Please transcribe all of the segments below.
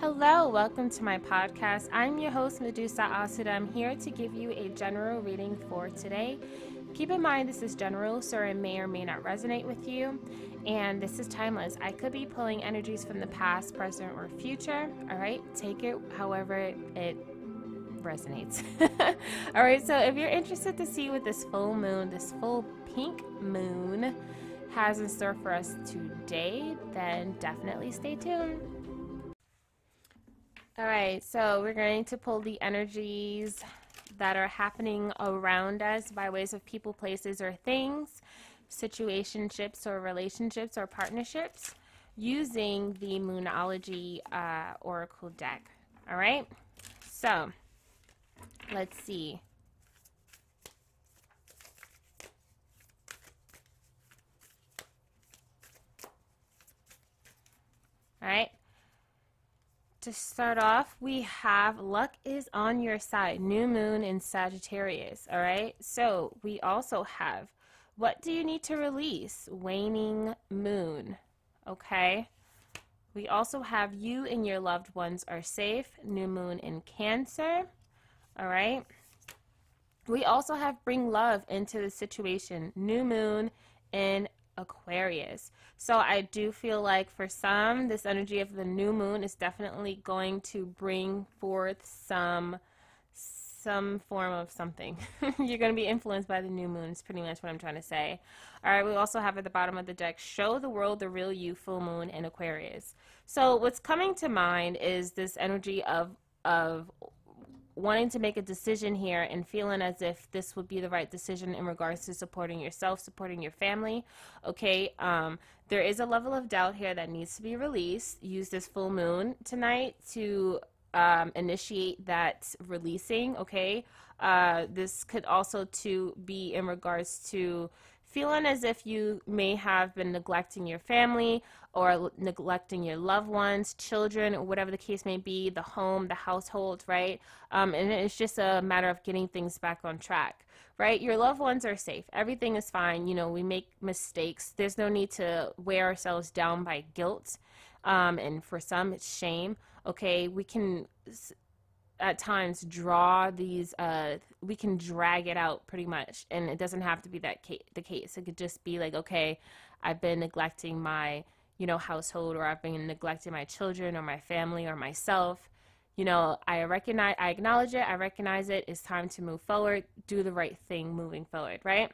Hello, welcome to my podcast. I'm your host, Medusa Asuda. I'm here to give you a general reading for today. Keep in mind, this is general, so it may or may not resonate with you. And this is timeless. I could be pulling energies from the past, present, or future. All right, take it however it resonates. All right, so if you're interested to see what this full moon, this full pink moon, has in store for us today, then definitely stay tuned. All right, so we're going to pull the energies that are happening around us by ways of people, places, or things, situationships or relationships or partnerships using the Moonology uh, Oracle deck. All right, so let's see. All right to start off, we have luck is on your side, new moon in Sagittarius. All right. So we also have what do you need to release? Waning moon. Okay. We also have you and your loved ones are safe, new moon in Cancer. All right. We also have bring love into the situation, new moon in Aquarius. So I do feel like for some, this energy of the new moon is definitely going to bring forth some some form of something. You're going to be influenced by the new moon, is pretty much what I'm trying to say. All right, we also have at the bottom of the deck, show the world the real you, full moon, in Aquarius. So what's coming to mind is this energy of of wanting to make a decision here and feeling as if this would be the right decision in regards to supporting yourself, supporting your family, okay, um, there is a level of doubt here that needs to be released. Use this full moon tonight to um, initiate that releasing, okay? Uh, this could also to be in regards to feeling as if you may have been neglecting your family or neglecting your loved ones, children, or whatever the case may be, the home, the household, right? Um, and it's just a matter of getting things back on track, right? Your loved ones are safe. Everything is fine. You know, we make mistakes. There's no need to wear ourselves down by guilt. Um, and for some, it's shame. Okay, we can at times draw these uh, we can drag it out pretty much and it doesn't have to be that ca- the case. It could just be like okay i've been neglecting my you know household or i've been neglecting my children or my family or myself. You know i recognize i acknowledge it i recognize it it's time to move forward do the right thing moving forward right?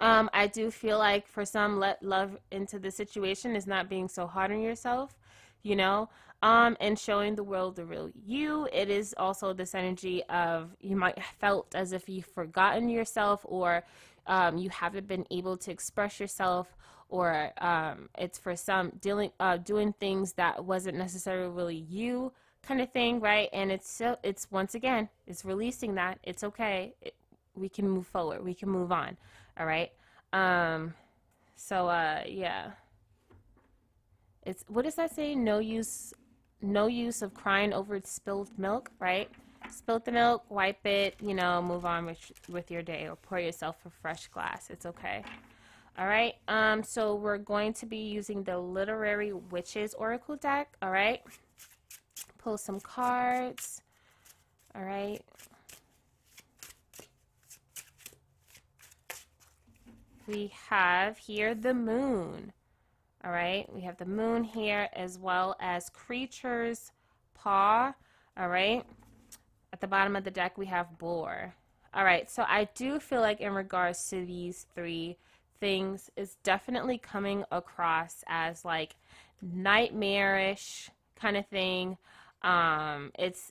Um, i do feel like for some let love into the situation is not being so hard on yourself you know um, and showing the world the real you. It is also this energy of you might felt as if you've forgotten yourself or um, you haven't been able to express yourself or um, it's for some dealing uh, doing things that wasn't necessarily really you kind of thing right? And it's so it's once again it's releasing that. It's okay. It, we can move forward. We can move on. All right? Um so uh yeah. It's what does that say? No use no use of crying over spilled milk, right? Spill the milk, wipe it, you know, move on with, with your day or pour yourself a fresh glass. It's okay. All right. Um, so we're going to be using the Literary Witches Oracle deck. All right. Pull some cards. All right. We have here the moon. All right, we have the moon here as well as creature's paw. All right, at the bottom of the deck we have boar. All right, so I do feel like in regards to these three things is definitely coming across as like nightmarish kind of thing. Um, it's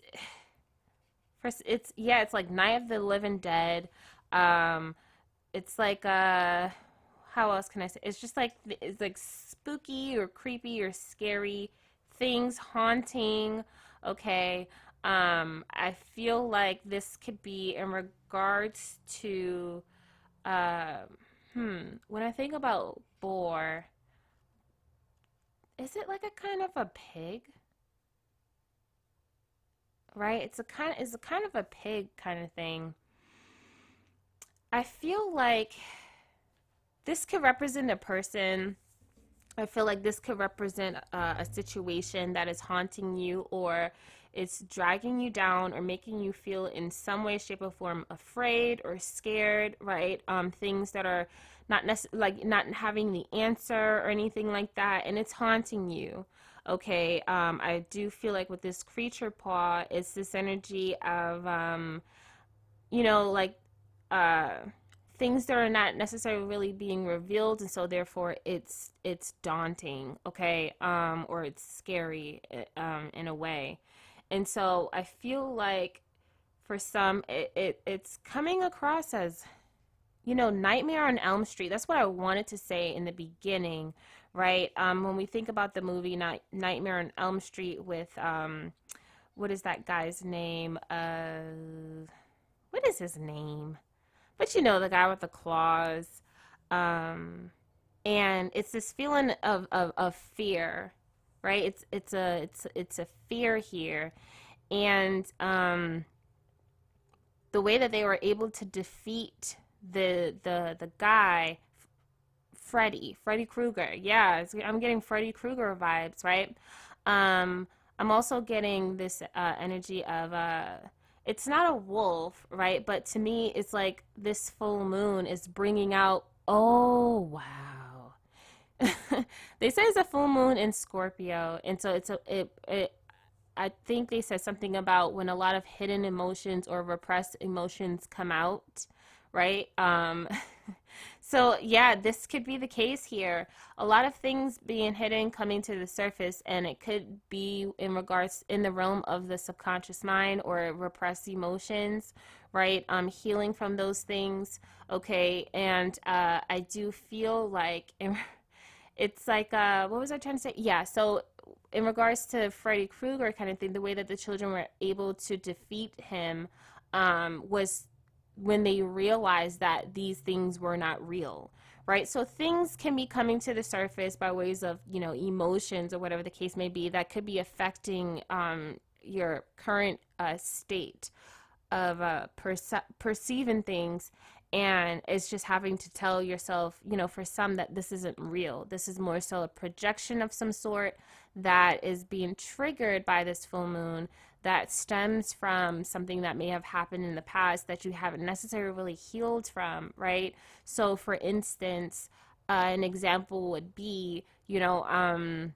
first, it's yeah, it's like Night of the Living Dead. Um, it's like uh, how else can I say? It's just like it's like spooky or creepy or scary things haunting. Okay. Um, I feel like this could be in regards to, uh, hmm, when I think about boar, is it like a kind of a pig? Right? It's a kind of, it's a kind of a pig kind of thing. I feel like this could represent a person I feel like this could represent uh, a situation that is haunting you or it's dragging you down or making you feel in some way, shape, or form afraid or scared, right? Um, things that are not like not having the answer or anything like that, and it's haunting you. Okay, um, I do feel like with this creature paw, it's this energy of, um, you know, like uh, things that are not necessarily really being revealed, and so therefore it's it's daunting. Okay, um, or it's scary eh, um, in a way. And so I feel like for some, it, it it's coming across as, you know, Nightmare on Elm Street. That's what I wanted to say in the beginning, right? Um, when we think about the movie Night, Nightmare on Elm Street with, um, what is that guy's name? Uh, what is his name? But you know, the guy with the claws. Um, and it's this feeling of, of, of fear right? It's it's a it's it's a fear here, and um, the way that they were able to defeat the the the guy, Freddy Freddy Krueger. Yeah, I'm getting Freddy Krueger vibes, right? Um, I'm also getting this uh, energy of uh, it's not a wolf, right? But to me, it's like this full moon is bringing out. Oh wow they say it's a full moon in Scorpio, and so it's a it it. I think they said something about when a lot of hidden emotions or repressed emotions come out, right? Um, so yeah, this could be the case here. A lot of things being hidden coming to the surface, and it could be in regards in the realm of the subconscious mind or repressed emotions, right? Um, healing from those things. Okay, and uh, I do feel like. It's like uh, what was I trying to say? Yeah, so in regards to Freddy Krueger kind of thing, the way that the children were able to defeat him um, was when they realized that these things were not real right? So things can be coming to the surface by ways of you know emotions or whatever the case may be that could be affecting um, your current uh, state of uh, perce- perceiving things. And it's just having to tell yourself you know for some that this isn't real. This is more so a projection of some sort that is being triggered by this full moon that stems from something that may have happened in the past that you haven't necessarily really healed from right? So for instance uh, an example would be you know um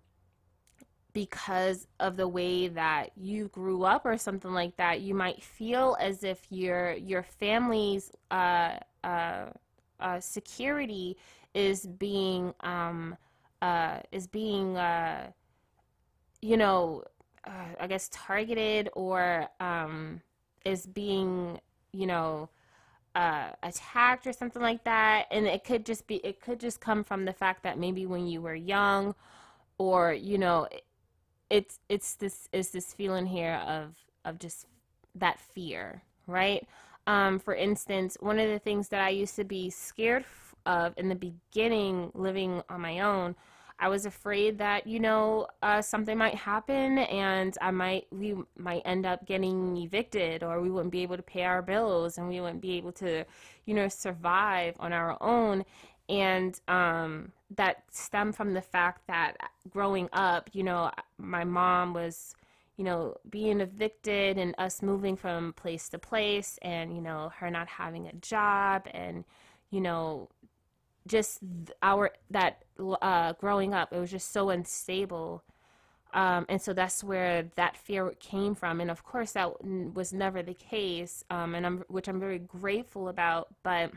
because of the way that you grew up or something like that you might feel as if your your family's uh, uh, uh, security is being um, uh, is being uh, you know uh, I guess targeted or um, is being you know uh, attacked or something like that. And it could just be it could just come from the fact that maybe when you were young or you know it's it's this is this feeling here of of just that fear right? Um, for instance, one of the things that I used to be scared of in the beginning, living on my own, I was afraid that you know uh, something might happen and I might we might end up getting evicted or we wouldn't be able to pay our bills and we wouldn't be able to you know survive on our own. And um, that stemmed from the fact that growing up you know my mom was you know, being evicted and us moving from place to place and, you know, her not having a job and, you know, just our, that uh, growing up, it was just so unstable. Um, and so that's where that fear came from. And of course, that was never the case, um, and I'm, which I'm very grateful about. But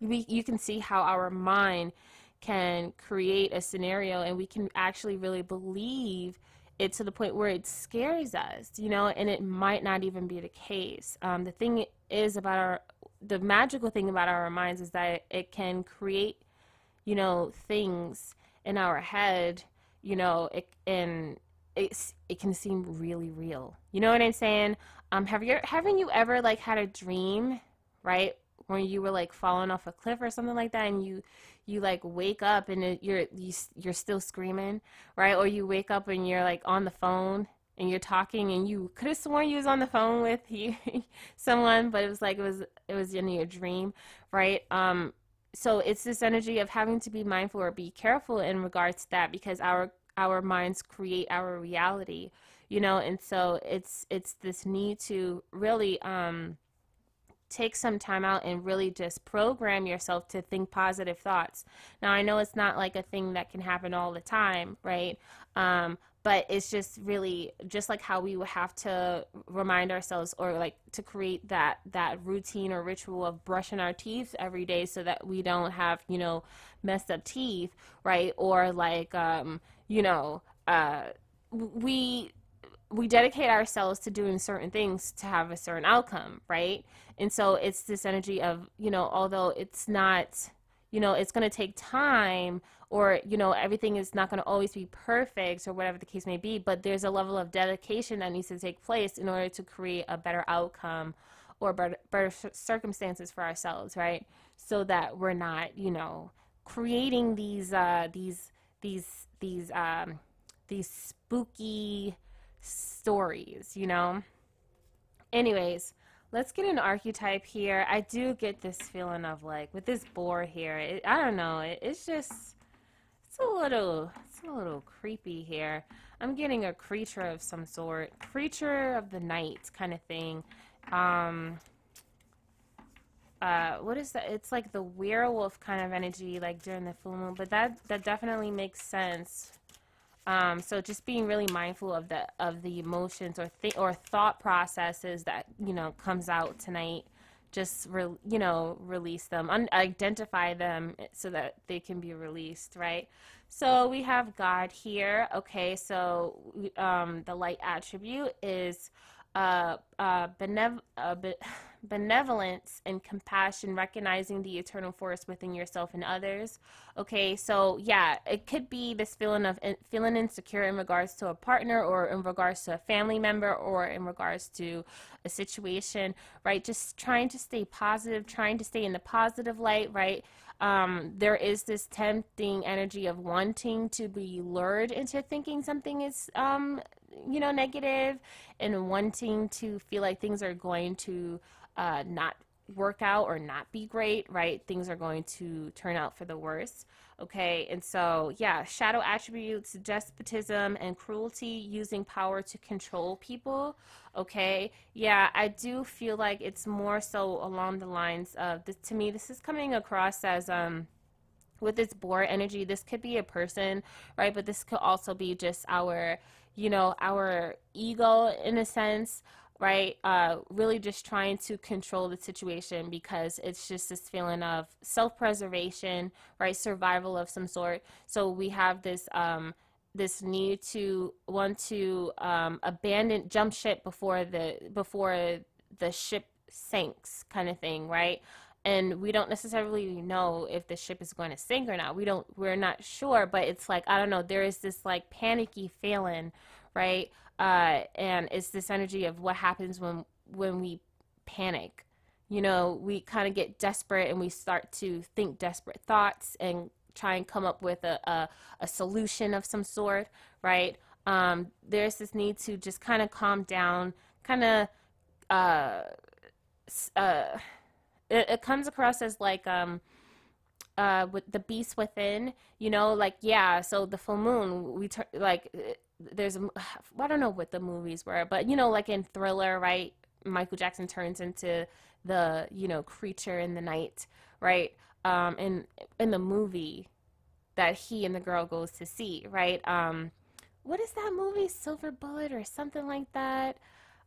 we, you can see how our mind can create a scenario, and we can actually really believe it to the point where it scares us, you know, and it might not even be the case. Um, the thing is about our, the magical thing about our minds is that it can create, you know, things in our head, you know, it, and it's, it can seem really real. You know what I'm saying? Um, have you, haven't you ever like had a dream, right? When you were like falling off a cliff or something like that and you, you like wake up and it, you're you, you're still screaming, right? Or you wake up and you're like on the phone and you're talking and you could have sworn you was on the phone with you, someone, but it was like it was it was in your dream, right? Um, so it's this energy of having to be mindful or be careful in regards to that because our our minds create our reality you know and so it's it's this need to really um take some time out and really just program yourself to think positive thoughts. Now, I know it's not like a thing that can happen all the time, right? Um, but it's just really just like how we would have to remind ourselves or like to create that that routine or ritual of brushing our teeth every day so that we don't have you know messed up teeth right or like um you know uh we we dedicate ourselves to doing certain things to have a certain outcome, right? And so it's this energy of, you know, although it's not, you know, it's going to take time or, you know, everything is not going to always be perfect or whatever the case may be, but there's a level of dedication that needs to take place in order to create a better outcome or better, better circumstances for ourselves, right? So that we're not, you know, creating these, uh, these, these, these, um, these spooky, stories, you know? Anyways, let's get an archetype here. I do get this feeling of like with this boar here. It, I don't know. It, it's just it's a little it's a little creepy here. I'm getting a creature of some sort, creature of the night kind of thing. Um, uh, what is that? It's like the werewolf kind of energy, like during the full moon. But that that definitely makes sense um, so just being really mindful of the of the emotions or th- or thought processes that you know comes out tonight. Just re- you know release them, Un- identify them so that they can be released, right? So we have God here. Okay, so um, the light attribute is uh, uh, benev- uh, be- benevolence and compassion, recognizing the eternal force within yourself and others. Okay, so yeah, it could be this feeling of in- feeling insecure in regards to a partner or in regards to a family member or in regards to a situation, right? Just trying to stay positive, trying to stay in the positive light, right? Um, there is this tempting energy of wanting to be lured into thinking something is um, you know, negative and wanting to feel like things are going to uh, not work out or not be great, right? Things are going to turn out for the worse. Okay, and so yeah, shadow attributes, despotism, and cruelty, using power to control people. Okay, yeah, I do feel like it's more so along the lines of this. To me, this is coming across as um, with this boar energy. This could be a person, right? But this could also be just our you know, our ego in a sense, right? Uh, really just trying to control the situation because it's just this feeling of self preservation, right? Survival of some sort. So we have this. Um, this need to want to um, abandon jump ship before the before the ship sinks kind of thing right and we don't necessarily know if the ship is going to sink or not. We don't we're not sure, but it's like I don't know, there is this like panicky feeling, right? Uh, and it's this energy of what happens when when we panic. You know, we kind of get desperate and we start to think desperate thoughts and try and come up with a, a, a solution of some sort, right? Um, there's this need to just kind of calm down, kind of uh, uh, it, it comes across as like um uh with the beast within you know like yeah so the full moon we tur- like there's i don't know what the movies were but you know like in thriller right michael jackson turns into the you know creature in the night right? Um in in the movie that he and the girl goes to see right? Um what is that movie? Silver bullet or something like that?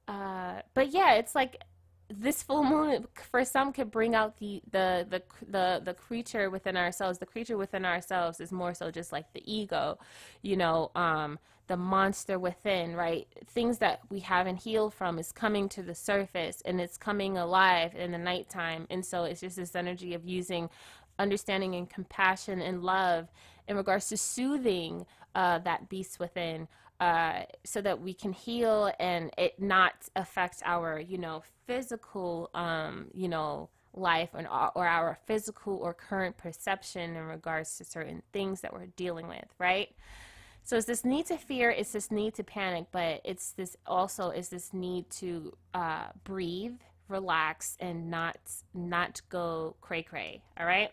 Uh but yeah it's like this full moon for some could bring out the, the the the the creature within ourselves. The creature within ourselves is more so just like the ego you know um the monster within right? Things that we haven't healed from is coming to the surface and it's coming alive in the nighttime. And so it's just this energy of using understanding and compassion and love in regards to soothing uh, that beast within uh, so that we can heal and it not affect our, you know, physical, um, you know, life and, or our physical or current perception in regards to certain things that we're dealing with, right? So it's this need to fear, it's this need to panic, but it's this also is this need to uh, breathe, relax, and not not go cray cray. All right.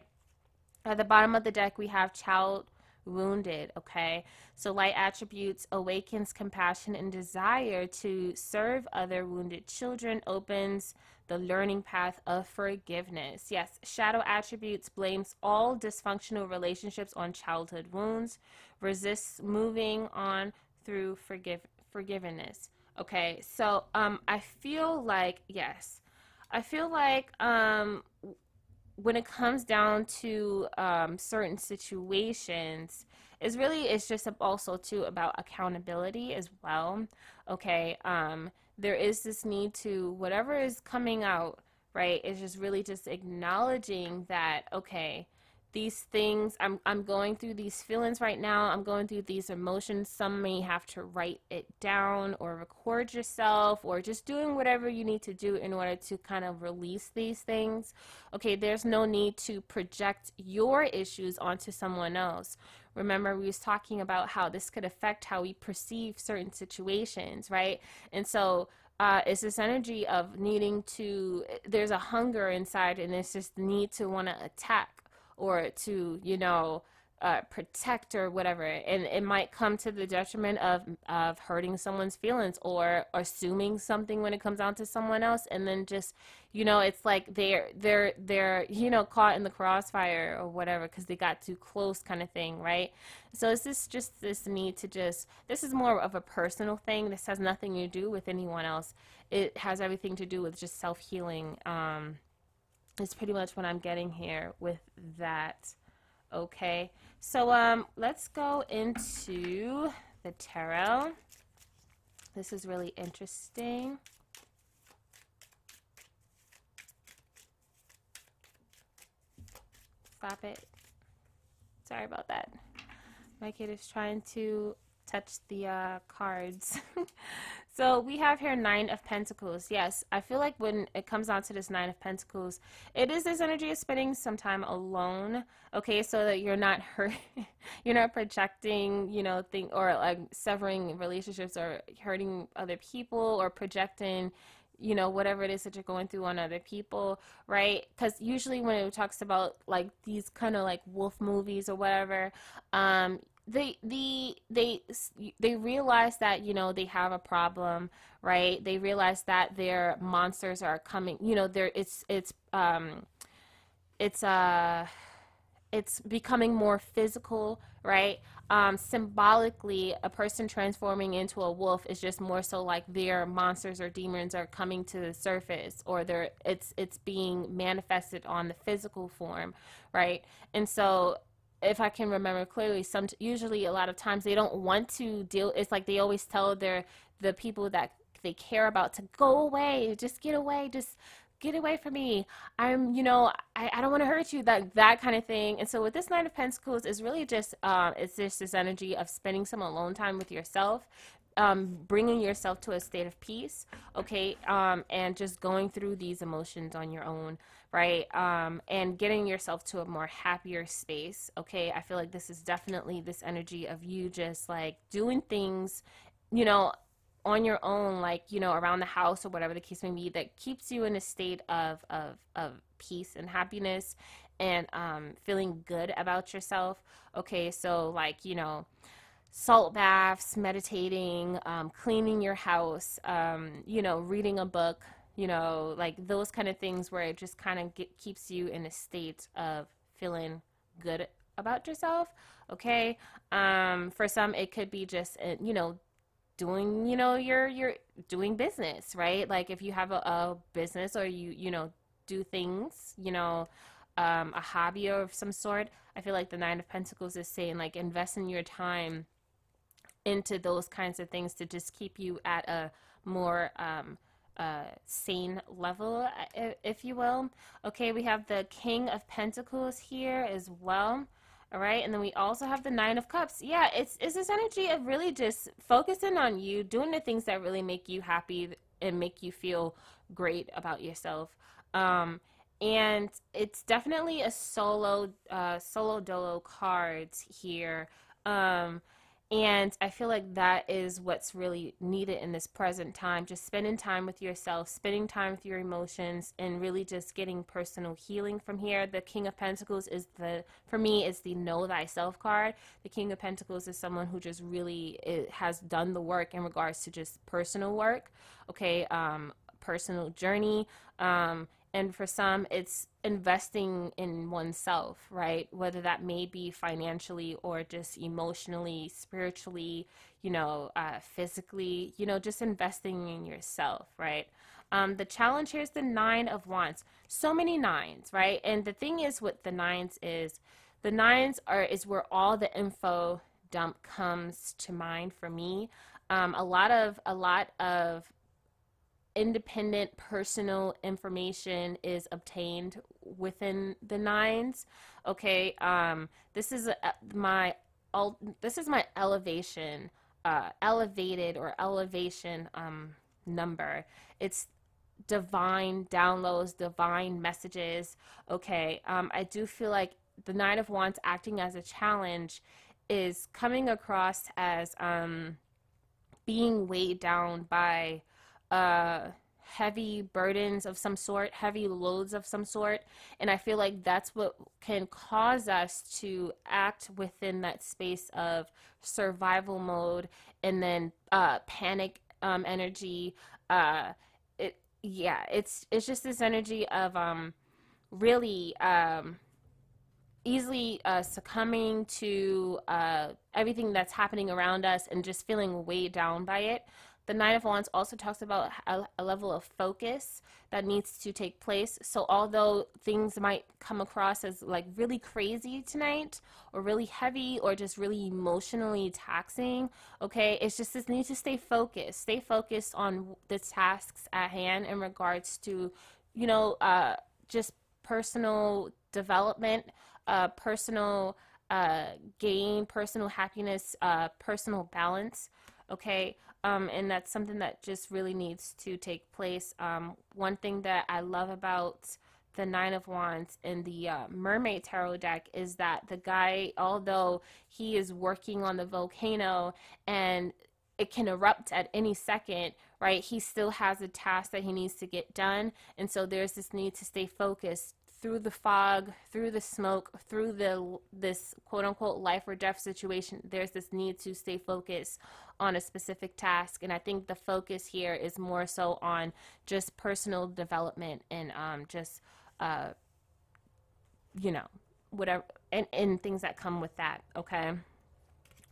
At the bottom of the deck, we have child wounded, okay? So light attributes awakens compassion and desire to serve other wounded children, opens the learning path of forgiveness. Yes, shadow attributes blames all dysfunctional relationships on childhood wounds, resists moving on through forgive forgiveness. Okay, so um I feel like yes. I feel like um when it comes down to um, certain situations is really it's just also too about accountability as well okay? Um, there is this need to whatever is coming out right is just really just acknowledging that okay these things. I'm, I'm going through these feelings right now. I'm going through these emotions. Some may have to write it down or record yourself or just doing whatever you need to do in order to kind of release these things. Okay there's no need to project your issues onto someone else. Remember we was talking about how this could affect how we perceive certain situations right? And so uh, it's this energy of needing to there's a hunger inside and it's just the need to want to attack or to, you know, uh, protect or whatever. And it might come to the detriment of, of hurting someone's feelings or assuming something when it comes down to someone else. And then just, you know, it's like they're, they're, they're, you know, caught in the crossfire or whatever because they got too close kind of thing, right? So it's this just this need to just, this is more of a personal thing. This has nothing to do with anyone else. It has everything to do with just self healing. Um, is pretty much what I'm getting here with that. Okay, so um, let's go into the tarot. This is really interesting. Stop it. Sorry about that. My kid is trying to touch the uh, cards. So we have here Nine of Pentacles. Yes, I feel like when it comes down to this Nine of Pentacles, it is this energy of spending some time alone. Okay, so that you're not hurt, you're not projecting, you know, thing or like severing relationships or hurting other people or projecting you know whatever it is that you're going through on other people right because usually when it talks about like these kind of like wolf movies or whatever um they the they they realize that you know they have a problem right? They realize that their monsters are coming you know there it's it's um it's uh it's becoming more physical right? Um symbolically a person transforming into a wolf is just more so like their monsters or demons are coming to the surface or they're it's it's being manifested on the physical form right? And so if I can remember clearly, some usually a lot of times they don't want to deal. It's like they always tell their the people that they care about to go away, just get away, just get away from me. I'm, you know, I, I don't want to hurt you. That that kind of thing. And so with this Nine of Pentacles, is really just um, it's just this energy of spending some alone time with yourself, um, bringing yourself to a state of peace, okay, um, and just going through these emotions on your own, right? Um, and getting yourself to a more happier space, okay? I feel like this is definitely this energy of you just like doing things, you know, on your own, like, you know, around the house or whatever the case may be, that keeps you in a state of, of, of peace and happiness and um, feeling good about yourself, okay? So, like, you know, salt baths, meditating, um, cleaning your house, um, you know, reading a book, you know, like those kind of things where it just kind of keeps you in a state of feeling good about yourself. Okay. Um, for some, it could be just, uh, you know, doing, you know, your, your doing business, right? Like if you have a, a business or you, you know, do things, you know, um, a hobby of some sort. I feel like the Nine of Pentacles is saying, like, invest in your time into those kinds of things to just keep you at a more um, uh, sane level, uh, if you will. Okay, we have the King of Pentacles here as well. All right, and then we also have the Nine of Cups. Yeah, it's, it's this energy of really just focusing on you, doing the things that really make you happy and make you feel great about yourself. Um, and it's definitely a solo, uh, solo dolo cards here. Um, And I feel like that is what's really needed in this present time. Just spending time with yourself, spending time with your emotions, and really just getting personal healing from here. The King of Pentacles is the, for me, is the Know Thyself card. The King of Pentacles is someone who just really it, has done the work in regards to just personal work, okay, um, personal journey. Um, and for some it's investing in oneself right? Whether that may be financially or just emotionally spiritually you know uh, physically you know just investing in yourself right? Um, the challenge here is the nine of wands. So many nines right? And the thing is with the nines is the nines are is where all the info dump comes to mind for me. Um, a lot of a lot of independent personal information is obtained within the nines. Okay um this is my this is my elevation uh elevated or elevation um number. It's divine downloads divine messages. Okay um i do feel like the nine of wands acting as a challenge is coming across as um being weighed down by uh, heavy burdens of some sort, heavy loads of some sort. And I feel like that's what can cause us to act within that space of survival mode and then uh, panic um, energy. Uh, it, yeah, it's it's just this energy of um, really um, easily uh, succumbing to uh, everything that's happening around us and just feeling weighed down by it. The Nine of Wands also talks about a, a, level of focus that needs to take place. So, although things might come across as like really crazy tonight, or really heavy, or just really emotionally taxing, okay, it's just this need to stay focused. Stay focused on the tasks at hand in regards to, you know, uh, just personal development, uh, personal uh, gain, personal happiness, uh, personal balance okay um, and that's something that just really needs to take place. Um, one thing that i love about the nine of wands in the uh, mermaid tarot deck is that the guy although he is working on the volcano and it can erupt at any second right he still has a task that he needs to get done. And so there's this need to stay focused through the fog, through the smoke, through the this quote unquote life or death situation, there's this need to stay focused on a specific task. And I think the focus here is more so on just personal development and um, just uh, you know whatever and, and things that come with that. Okay.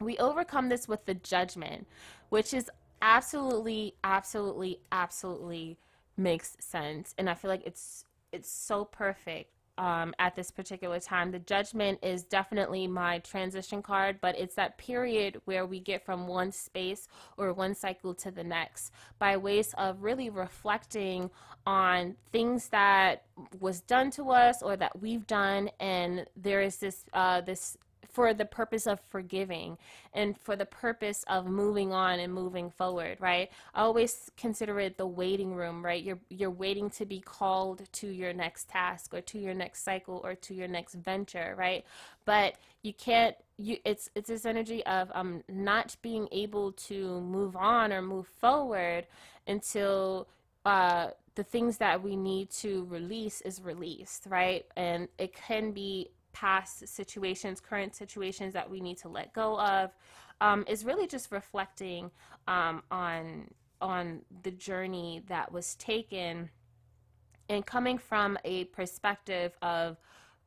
We overcome this with the judgment, which is absolutely, absolutely, absolutely makes sense. And I feel like it's it's so perfect um, at this particular time. The judgment is definitely my transition card, but it's that period where we get from one space or one cycle to the next by ways of really reflecting on things that was done to us or that we've done, and there is this uh, this for the purpose of forgiving and for the purpose of moving on and moving forward, right? I always consider it the waiting room, right? You're you're waiting to be called to your next task or to your next cycle or to your next venture, right? But you can't you it's it's this energy of um not being able to move on or move forward until uh the things that we need to release is released, right? And it can be past situations, current situations that we need to let go of, um, is really just reflecting um, on on the journey that was taken, and coming from a perspective of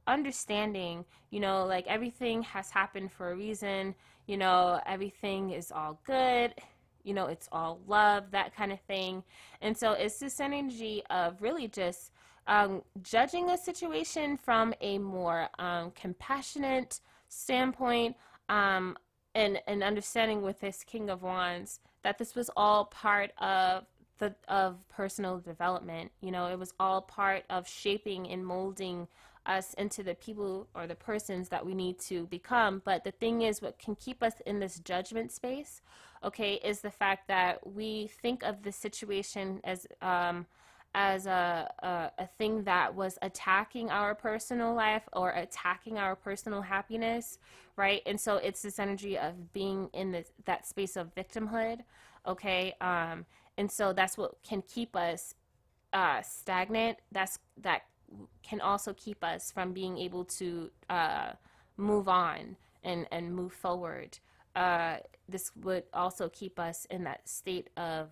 understanding, you know, like everything has happened for a reason. You know, everything is all good. You know, it's all love, that kind of thing. And so it's this energy of really just um, judging a situation from a more um, compassionate standpoint um, and, and understanding with this King of Wands that this was all part of the of personal development. You know, it was all part of shaping and molding us into the people or the persons that we need to become. But the thing is, what can keep us in this judgment space, okay, is the fact that we think of the situation as um, as a, a, a thing that was attacking our personal life or attacking our personal happiness, right? And so it's this energy of being in this, that space of victimhood, okay? Um, and so that's what can keep us uh, stagnant. That's that can also keep us from being able to uh, move on and and move forward. Uh, this would also keep us in that state of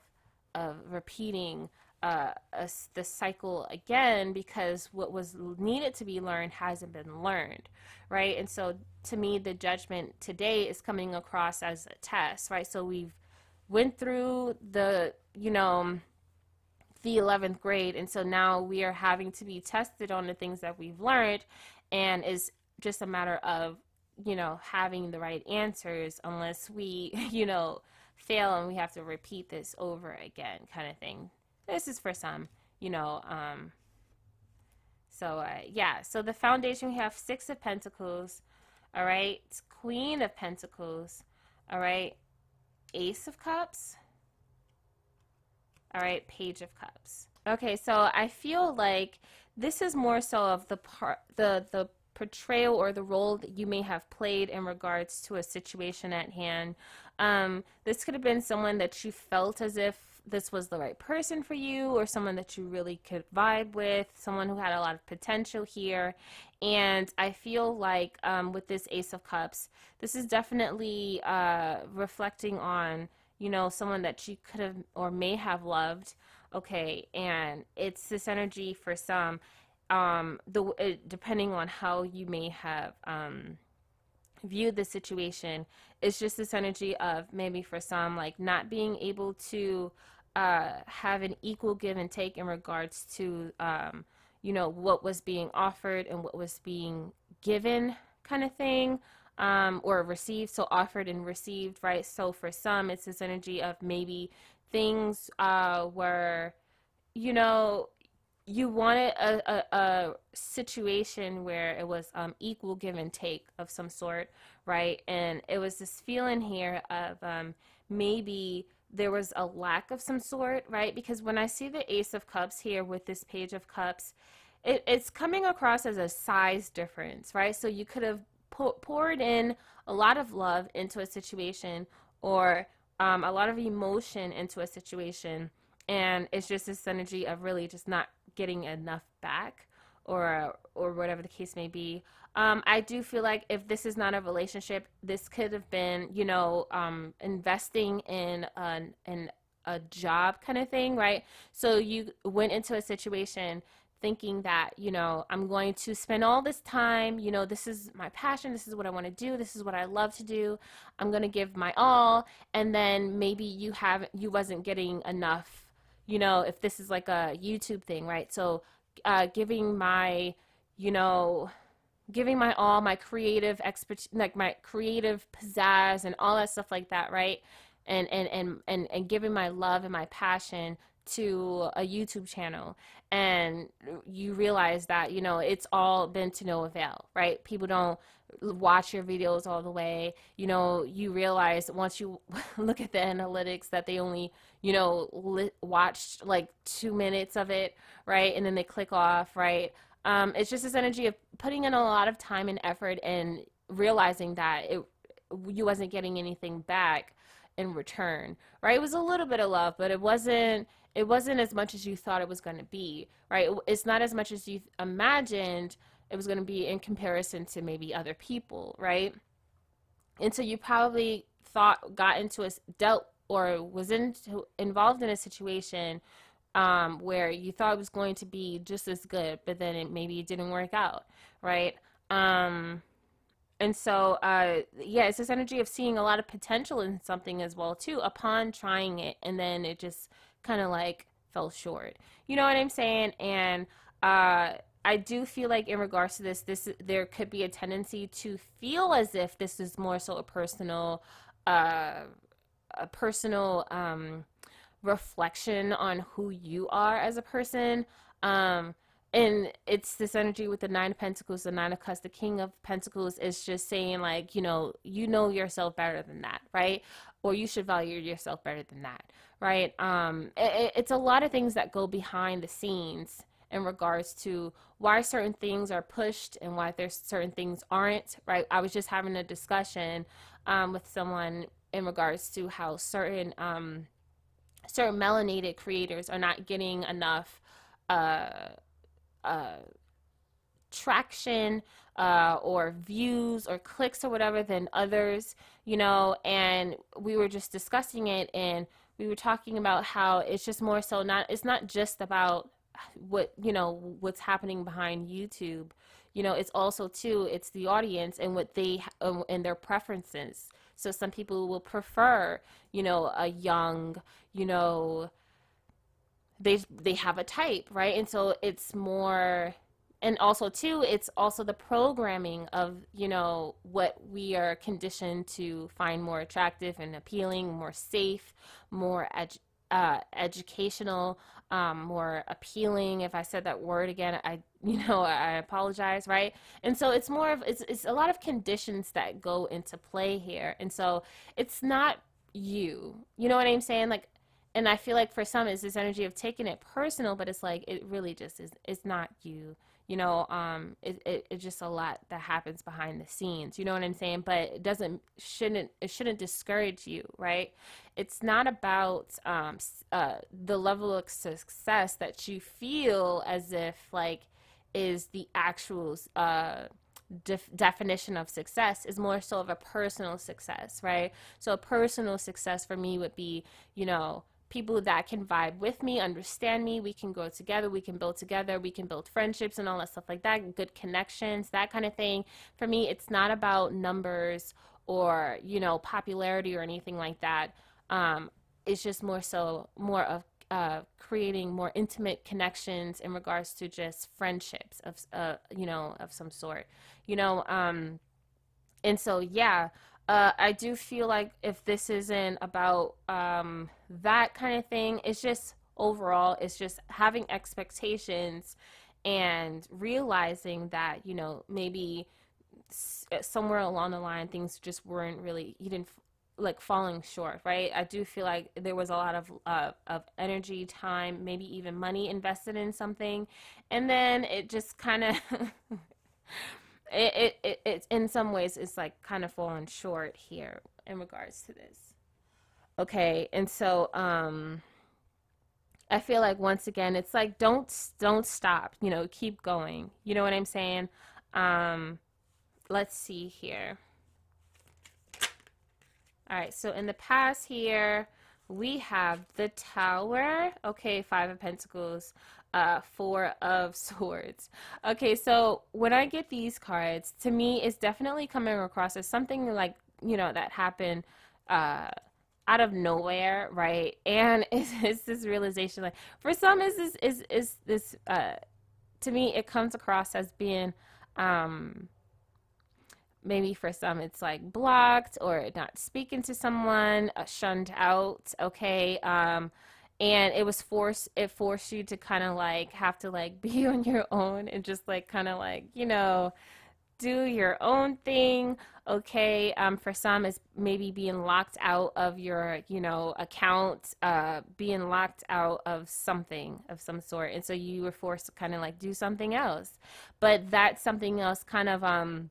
of repeating uh, a, the cycle again because what was needed to be learned hasn't been learned, right? And so to me, the judgment today is coming across as a test, right? So we've went through the, you know, the 11th grade, and so now we are having to be tested on the things that we've learned, and is just a matter of, you know, having the right answers unless we, you know, fail and we have to repeat this over again, kind of thing. This is for some, you know. Um, so, uh, yeah, so the foundation we have Six of Pentacles, all right, Queen of Pentacles, all right, Ace of Cups, all right, Page of Cups. Okay, so I feel like this is more so of the part, the the portrayal or the role that you may have played in regards to a situation at hand. Um, this could have been someone that you felt as if this was the right person for you, or someone that you really could vibe with, someone who had a lot of potential here. And I feel like um, with this Ace of Cups, this is definitely uh, reflecting on, you know, someone that you could have or may have loved. Okay, and it's this energy for some um, the depending on how you may have um, viewed the situation, it's just this energy of maybe for some like not being able to uh, have an equal give and take in regards to um, you know what was being offered and what was being given, kind of thing. Um, or received, so offered and received, right? So for some, it's this energy of maybe things uh, were, you know, you wanted a, a, a, situation where it was um, equal give and take of some sort, right? And it was this feeling here of um, maybe there was a lack of some sort, right? Because when I see the Ace of Cups here with this Page of Cups, it, it's coming across as a size difference, right? So you could have poured in a lot of love into a situation or um, a lot of emotion into a situation and it's just this energy of really just not getting enough back or or whatever the case may be. Um, I do feel like if this is not a relationship, this could have been, you know, um, investing in an, in a job kind of thing, right? So you went into a situation thinking that, you know, I'm going to spend all this time, you know, this is my passion, this is what I want to do, this is what I love to do. I'm going to give my all and then maybe you have you wasn't getting enough you know, if this is like a YouTube thing, right? So, uh, giving my, you know, giving my all, my creative expert, like my creative pizzazz and all that stuff like that, right? And and and and and giving my love and my passion to a YouTube channel. And you realize that you know it's all been to no avail right? People don't watch your videos all the way. You know you realize once you look at the analytics that they only you know li- watched like two minutes of it right? And then they click off right um, it's just this energy of putting in a lot of time and effort and realizing that it you wasn't getting anything back in return right it was a little bit of love but it wasn't it wasn't as much as you thought it was going to be, right? It's not as much as you imagined it was going to be in comparison to maybe other people, right? And so you probably thought, got into a, dealt or was into, involved in a situation um, where you thought it was going to be just as good, but then it maybe it didn't work out, right? Um, and so, uh, yeah, it's this energy of seeing a lot of potential in something as well too upon trying it, and then it just kind of like fell short. You know what I'm saying? And uh, I do feel like in regards to this, this there could be a tendency to feel as if this is more so a personal, uh, a personal um, reflection on who you are as a person. Um, and it's this energy with the nine of pentacles the nine of cups the king of pentacles is just saying like you know you know yourself better than that right or you should value yourself better than that right? Um, it, it's a lot of things that go behind the scenes in regards to why certain things are pushed and why there's certain things aren't, right? I was just having a discussion um, with someone in regards to how certain um, certain melanated creators are not getting enough uh, uh, traction uh, or views or clicks or whatever than others, you know, and we were just discussing it and we were talking about how it's just more so not it's not just about what you know what's happening behind YouTube. You know it's also too it's the audience and what they and their preferences so some people will prefer you know a young you know they they have a type right? And so it's more and also too it's also the programming of you know what we are conditioned to find more attractive and appealing more safe more edu- uh, educational um, more appealing. If i said that word again i you know i apologize right? And so it's more of it's, it's a lot of conditions that go into play here. And so it's not you. You know what i'm saying? Like and i feel like for some it's this energy of taking it personal but it's like it really just is it's not you you know um it, it, it's just a lot that happens behind the scenes you know what i'm saying? But it doesn't shouldn't it shouldn't discourage you right? It's not about um uh the level of success that you feel as if like is the actual uh Def- definition of success. Is more so of a personal success, right? So a personal success for me would be, you know, people that can vibe with me, understand me. We can grow together. We can build together. We can build friendships and all that stuff like that. Good connections, that kind of thing. For me, it's not about numbers or you know popularity or anything like that. Um, it's just more so more of uh, creating more intimate connections in regards to just friendships of uh, you know of some sort. You know, um, and so yeah uh, I do feel like if this isn't about um, that kind of thing, it's just overall, it's just having expectations and realizing that, you know, maybe somewhere along the line things just weren't really, you didn't like falling short, right? I do feel like there was a lot of uh, of energy, time, maybe even money invested in something, and then it just kind of it, it, it, it in some ways it's like kind of falling short here in regards to this. Okay and so um i feel like once again it's like don't don't stop you know keep going. You know what i'm saying? Um let's see here. All right so in the past here we have the tower. Okay five of pentacles uh, Four of Swords. Okay, so when I get these cards, to me, it's definitely coming across as something like, you know, that happened uh, out of nowhere, right? And it's, it's this realization, like, for some, is this, is, is this, uh, to me, it comes across as being, um, maybe for some it's like blocked or not speaking to someone uh, shunned out okay um and it was forced it forced you to kind of like have to like be on your own and just like kind of like you know do your own thing. Okay um, for some it's maybe being locked out of your you know account uh, being locked out of something of some sort. And so you were forced to kind of like do something else. But that something else kind of um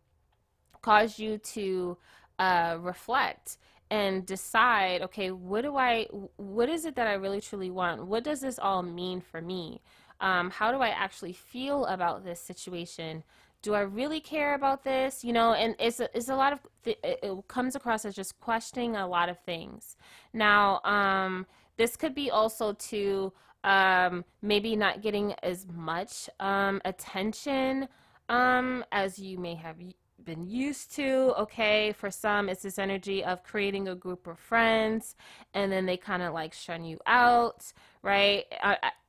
caused you to uh, reflect and decide okay what do i what is it that i really truly want? What does this all mean for me? Um, how do i actually feel about this situation? Do i really care about this? You know and it's a, it's a lot of th- it comes across as just questioning a lot of things. Now um, this could be also to um, maybe not getting as much um, attention um, as you may have been used to. Okay, for some, it's this energy of creating a group of friends, and then they kind of like shun you out, right?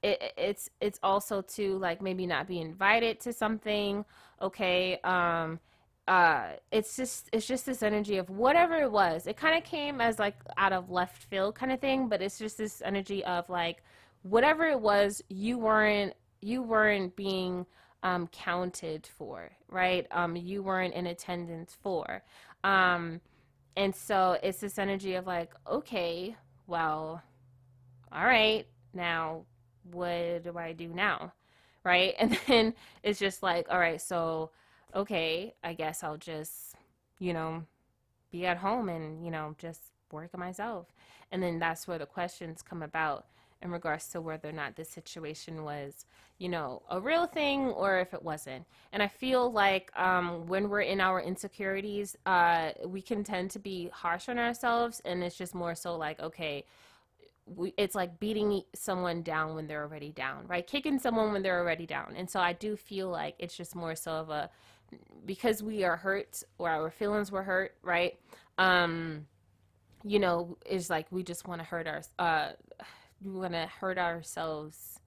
it, it's it's also to like maybe not be invited to something. Okay, um, uh, it's just it's just this energy of whatever it was. It kind of came as like out of left field kind of thing, but it's just this energy of like whatever it was, you weren't you weren't being um, counted for, right? Um, you weren't in attendance for. Um, and so it's this energy of like, okay, well, all right, now what do I do now? Right? And then it's just like, all right, so, okay, I guess I'll just, you know, be at home and, you know, just work on myself. And then that's where the questions come about in regards to whether or not this situation was, you know, a real thing or if it wasn't. And I feel like um, when we're in our insecurities, uh, we can tend to be harsh on ourselves, and it's just more so like, okay, we, it's like beating someone down when they're already down, right? Kicking someone when they're already down. And so I do feel like it's just more so of a because we are hurt or our feelings were hurt, right? Um, you know, it's like we just want to hurt our uh want to hurt ourselves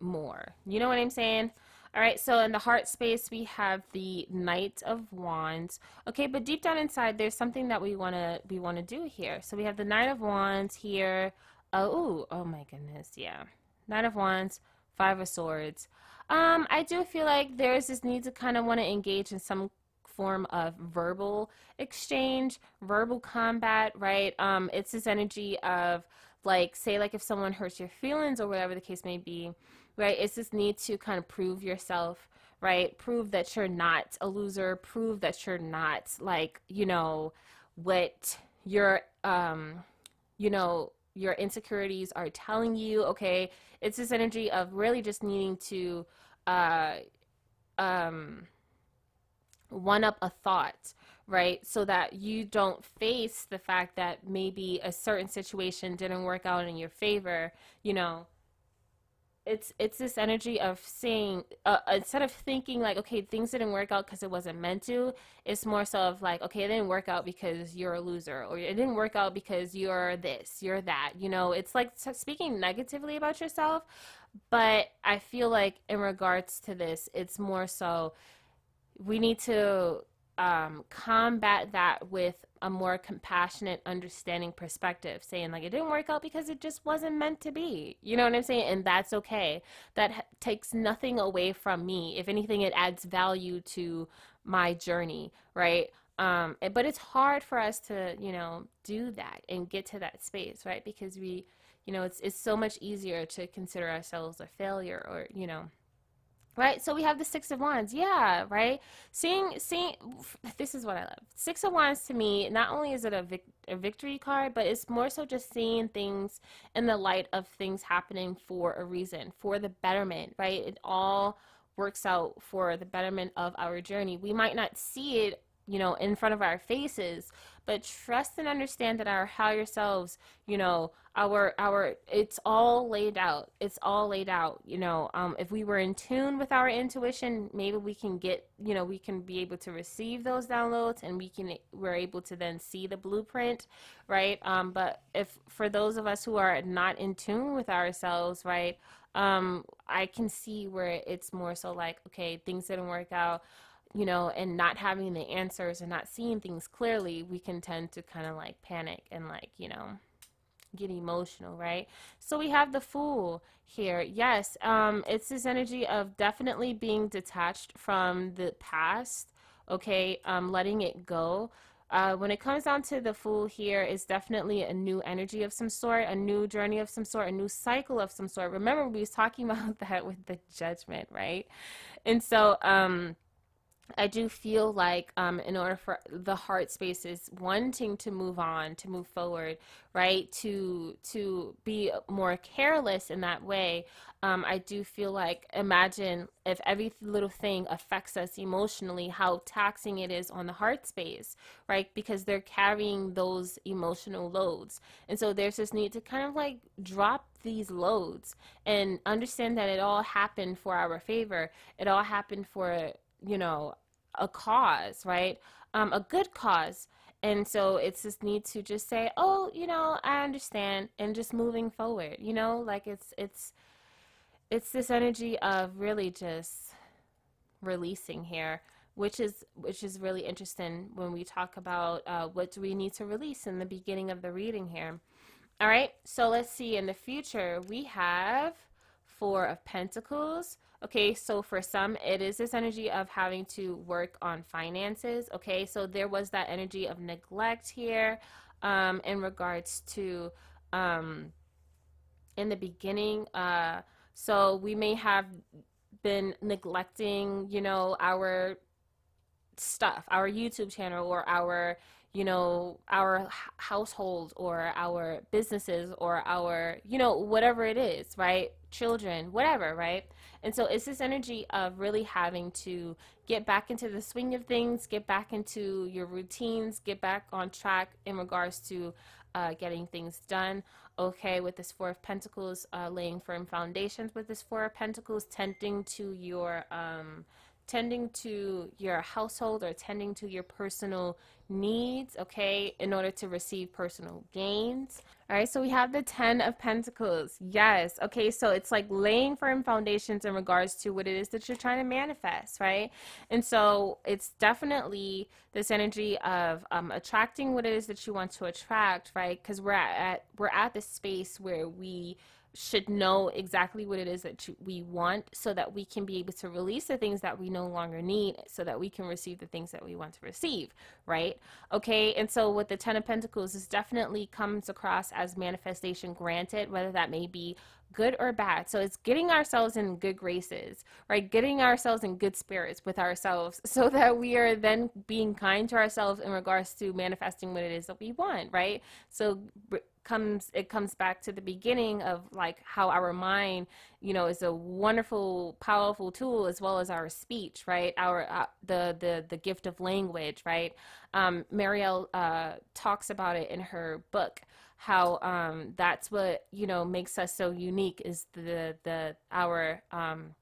more. You know what I'm saying? All right, so in the heart space, we have the Knight of Wands. Okay, but deep down inside, there's something that we want to we want to do here. So we have the Knight of Wands here. Oh, oh my goodness, yeah. Knight of Wands, Five of Swords. Um, I do feel like there's this need to kind of want to engage in some form of verbal exchange, verbal combat, right? Um, it's this energy of like say like if someone hurts your feelings or whatever the case may be right it's this need to kind of prove yourself right? Prove that you're not a loser. Prove that you're not like you know what your um you know your insecurities are telling you okay? It's this energy of really just needing to uh um one up a thought right? So that you don't face the fact that maybe a certain situation didn't work out in your favor, you know. It's it's this energy of saying uh, instead of thinking like okay things didn't work out because it wasn't meant to. It's more so of like okay it didn't work out because you're a loser or it didn't work out because you're this you're that. You know it's like speaking negatively about yourself. But I feel like in regards to this, it's more so we need to um, combat that with a more compassionate, understanding perspective, saying like it didn't work out because it just wasn't meant to be. You know what I'm saying? And that's okay. That h- takes nothing away from me. If anything, it adds value to my journey, right? Um, but it's hard for us to, you know, do that and get to that space, right? Because we, you know, it's it's so much easier to consider ourselves a failure or, you know, right? So we have the six of wands. Yeah right? Seeing seeing this is what i love. Six of wands to me not only is it a, vic, a victory card but it's more so just seeing things in the light of things happening for a reason for the betterment right? It all works out for the betterment of our journey. We might not see it you know in front of our faces but trust and understand that our higher selves you know our our it's all laid out it's all laid out you know um, if we were in tune with our intuition maybe we can get you know we can be able to receive those downloads and we can we're able to then see the blueprint right? Um, but if for those of us who are not in tune with ourselves right um, i can see where it's more so like okay things didn't work out you know, and not having the answers and not seeing things clearly, we can tend to kind of like panic and like, you know, get emotional, right? So we have the fool here. Yes, um, it's this energy of definitely being detached from the past, okay, um, letting it go. Uh, when it comes down to the fool here is definitely a new energy of some sort, a new journey of some sort, a new cycle of some sort. Remember, we was talking about that with the judgment, right? And so, um, I do feel like um, in order for the heart spaces wanting to move on, to move forward, right, to to be more careless in that way, um, I do feel like imagine if every little thing affects us emotionally, how taxing it is on the heart space, right? Because they're carrying those emotional loads, and so there's this need to kind of like drop these loads and understand that it all happened for our favor. It all happened for you know a cause, right? Um, a good cause. And so it's this need to just say, "Oh, you know, I understand," and just moving forward. You know, like it's it's it's this energy of really just releasing here, which is which is really interesting when we talk about uh, what do we need to release in the beginning of the reading here. All right, so let's see. In the future, we have Four of Pentacles. Okay, so for some, it is this energy of having to work on finances. Okay, so there was that energy of neglect here um, in regards to, um, in the beginning. Uh, so we may have been neglecting, you know, our stuff, our YouTube channel or our, you know, our household or our businesses or our, you know, whatever it is, right? Children, whatever, right? And so it's this energy of really having to get back into the swing of things, get back into your routines, get back on track in regards to uh, getting things done. Okay, with this Four of Pentacles, uh, laying firm foundations with this Four of Pentacles, tending to your um, tending to your household or tending to your personal needs, okay, in order to receive personal gains. All right, so we have the 10 of Pentacles. Yes, okay, so it's like laying firm foundations in regards to what it is that you're trying to manifest, right? And so it's definitely this energy of um, attracting what it is that you want to attract, right? Because we're at, at we're at this space where we should know exactly what it is that we want so that we can be able to release the things that we no longer need so that we can receive the things that we want to receive, right? Okay, and so with the Ten of Pentacles, this definitely comes across as manifestation granted, whether that may be good or bad. So it's getting ourselves in good graces, right? Getting ourselves in good spirits with ourselves so that we are then being kind to ourselves in regards to manifesting what it is that we want, right? So comes it comes back to the beginning of like how our mind you know is a wonderful powerful tool as well as our speech right our uh, the the the gift of language right um marielle uh talks about it in her book how um that's what you know makes us so unique is the the our um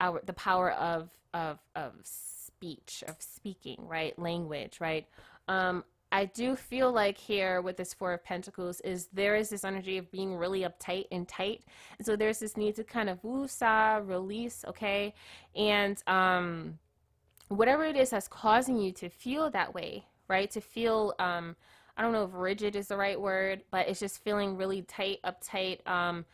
our the power of of of speech of speaking right language right um I do feel like here with this Four of Pentacles is there is this energy of being really uptight and tight. And so there's this need to kind of woo-saw, release, okay? And um, whatever it is that's causing you to feel that way, right? To feel, um, I don't know if rigid is the right word, but it's just feeling really tight, uptight. Um,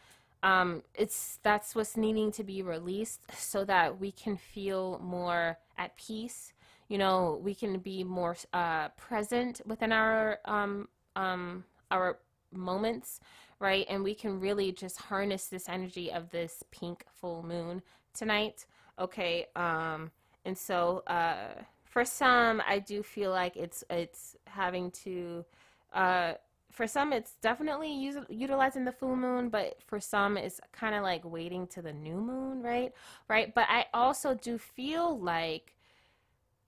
um, it's that's what's needing to be released so that we can feel more at peace you know, we can be more uh, present within our um, um, our moments, right? And we can really just harness this energy of this pink full moon tonight. Okay, um, and so uh, for some, I do feel like it's it's having to. Uh, for some, it's definitely use, utilizing the full moon, but for some, it's kind of like waiting to the new moon, right? Right. But I also do feel like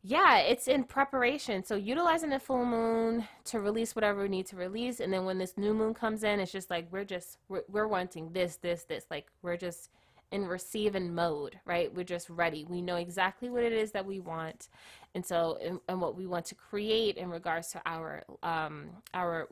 yeah, it's in preparation. So utilizing the full moon to release whatever we need to release, and then when this new moon comes in, it's just like we're just we're, we're wanting this, this, this. Like we're just in receiving mode, right? We're just ready. We know exactly what it is that we want, and so and, and what we want to create in regards to our um our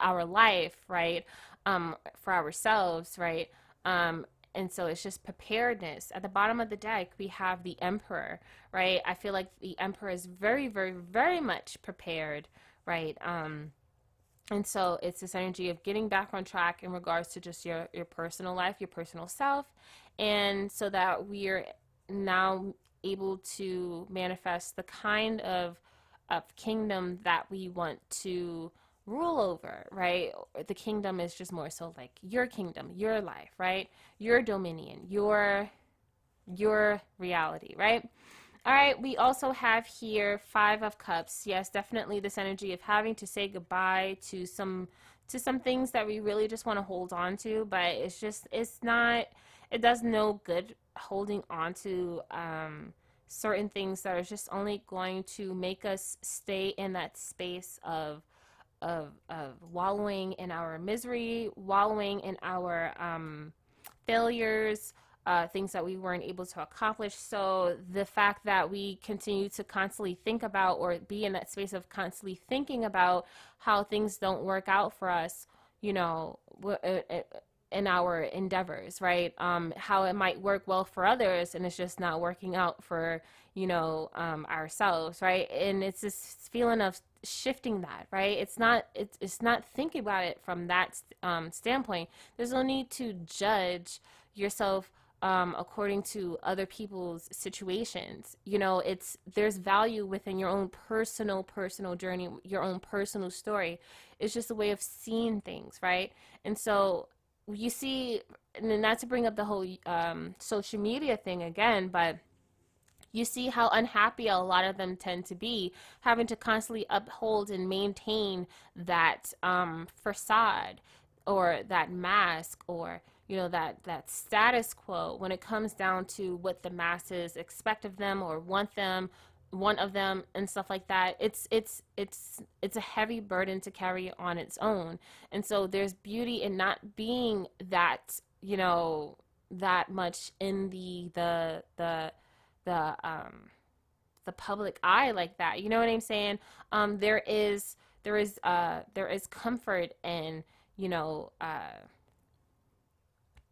our life, right? Um, for ourselves, right? Um, and so it's just preparedness. At the bottom of the deck, we have the Emperor, right? I feel like the Emperor is very, very, very much prepared, right? Um, and so it's this energy of getting back on track in regards to just your, your personal life, your personal self, and so that we are now able to manifest the kind of, of kingdom that we want to rule over, right? The kingdom is just more so like your kingdom, your life, right? Your dominion, your your reality, right? All right, we also have here 5 of cups. Yes, definitely this energy of having to say goodbye to some to some things that we really just want to hold on to, but it's just it's not it does no good holding on to um certain things that are just only going to make us stay in that space of of of wallowing in our misery, wallowing in our um, failures, uh, things that we weren't able to accomplish. So the fact that we continue to constantly think about or be in that space of constantly thinking about how things don't work out for us, you know, uh, uh, in our endeavors, right? Um, how it might work well for others and it's just not working out for, you know, um, ourselves, right? And it's this feeling of shifting that, right? It's not, it's, it's not thinking about it from that um, standpoint. There's no need to judge yourself um, according to other people's situations. You know, it's there's value within your own personal, personal journey, your own personal story. It's just a way of seeing things, right? And so you see, and not to bring up the whole um, social media thing again, but you see how unhappy a lot of them tend to be, having to constantly uphold and maintain that um, facade or that mask or you know that that status quo when it comes down to what the masses expect of them or want them one of them and stuff like that it's it's it's it's a heavy burden to carry on its own. And so there's beauty in not being that you know that much in the the the the um the public eye like that. You know what i'm saying? Um there is there is uh there is comfort in you know uh